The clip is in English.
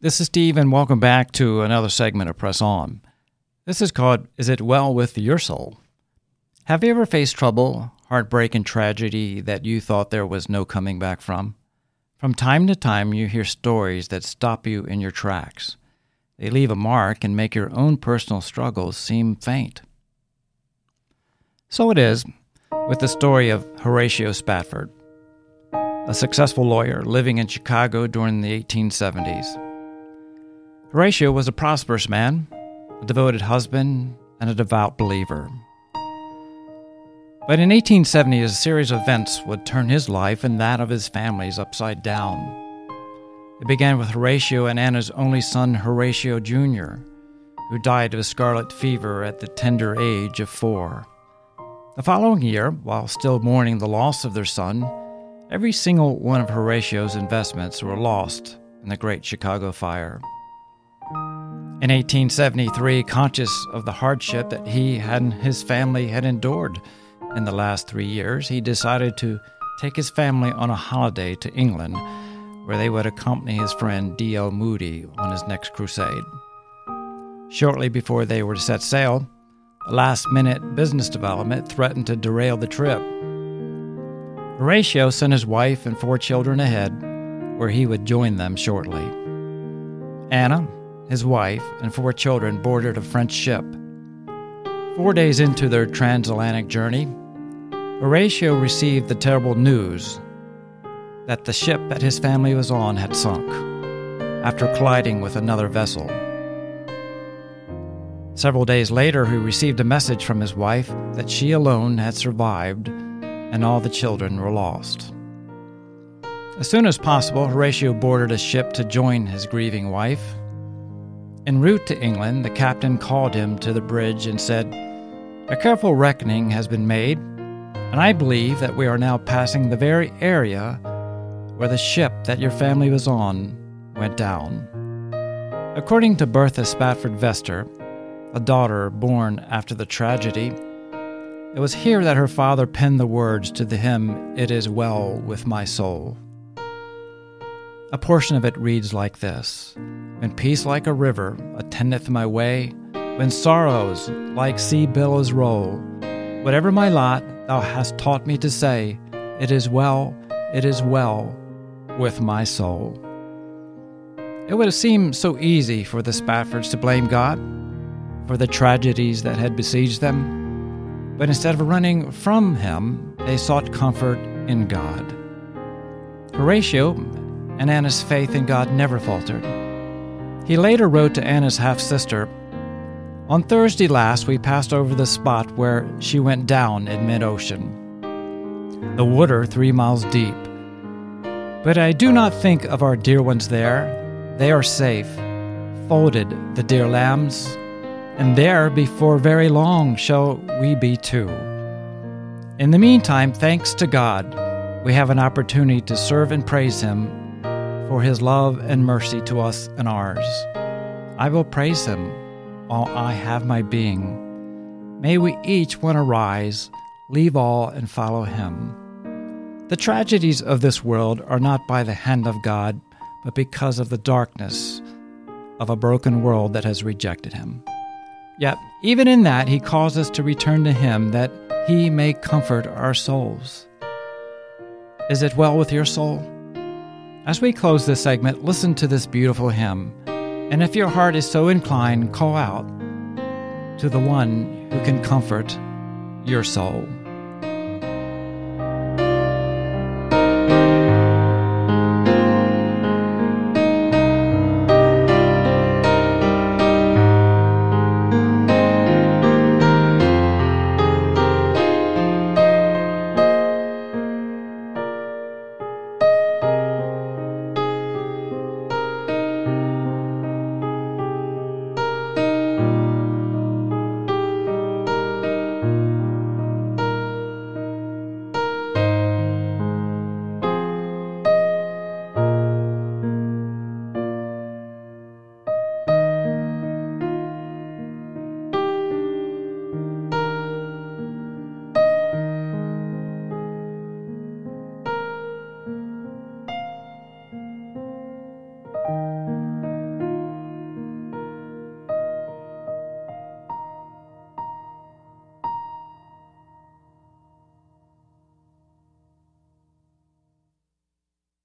This is Steve, and welcome back to another segment of Press On. This is called Is It Well With Your Soul? Have you ever faced trouble, heartbreak, and tragedy that you thought there was no coming back from? From time to time, you hear stories that stop you in your tracks. They leave a mark and make your own personal struggles seem faint. So it is with the story of Horatio Spafford, a successful lawyer living in Chicago during the 1870s. Horatio was a prosperous man, a devoted husband, and a devout believer. But in 1870, a series of events would turn his life and that of his family's upside down. It began with Horatio and Anna's only son, Horatio Jr., who died of scarlet fever at the tender age of four. The following year, while still mourning the loss of their son, every single one of Horatio's investments were lost in the Great Chicago Fire. In 1873, conscious of the hardship that he and his family had endured in the last three years, he decided to take his family on a holiday to England, where they would accompany his friend D.L. Moody on his next crusade. Shortly before they were to set sail, a last minute business development threatened to derail the trip. Horatio sent his wife and four children ahead, where he would join them shortly. Anna, his wife, and four children boarded a French ship. Four days into their transatlantic journey, Horatio received the terrible news that the ship that his family was on had sunk after colliding with another vessel. Several days later, he received a message from his wife that she alone had survived and all the children were lost. As soon as possible, Horatio boarded a ship to join his grieving wife En route to England, the captain called him to the bridge and said, A careful reckoning has been made, and I believe that we are now passing the very area where the ship that your family was on went down. According to Bertha Spafford Vester, a daughter born after the tragedy, it was here that her father penned the words to the hymn, It Is Well With My Soul. A portion of it reads like this when peace like a river attendeth my way, when sorrows like sea billows roll. Whatever my lot, thou hast taught me to say, It is well, it is well with my soul. It would have seemed so easy for the Spaffords to blame God for the tragedies that had besieged them, but instead of running from Him, they sought comfort in God. Horatio and Anna's faith in God never faltered. He later wrote to Anna's half sister On Thursday last, we passed over the spot where she went down in mid ocean, the water three miles deep. But I do not think of our dear ones there. They are safe, folded, the dear lambs, and there before very long shall we be too. In the meantime, thanks to God, we have an opportunity to serve and praise Him for his love and mercy to us and ours. I will praise him while I have my being. May we each one arise, leave all, and follow him. The tragedies of this world are not by the hand of God, but because of the darkness of a broken world that has rejected him. Yet, even in that, he calls us to return to him that he may comfort our souls. Is it well with your soul? As we close this segment, listen to this beautiful hymn. And if your heart is so inclined, call out to the one who can comfort your soul.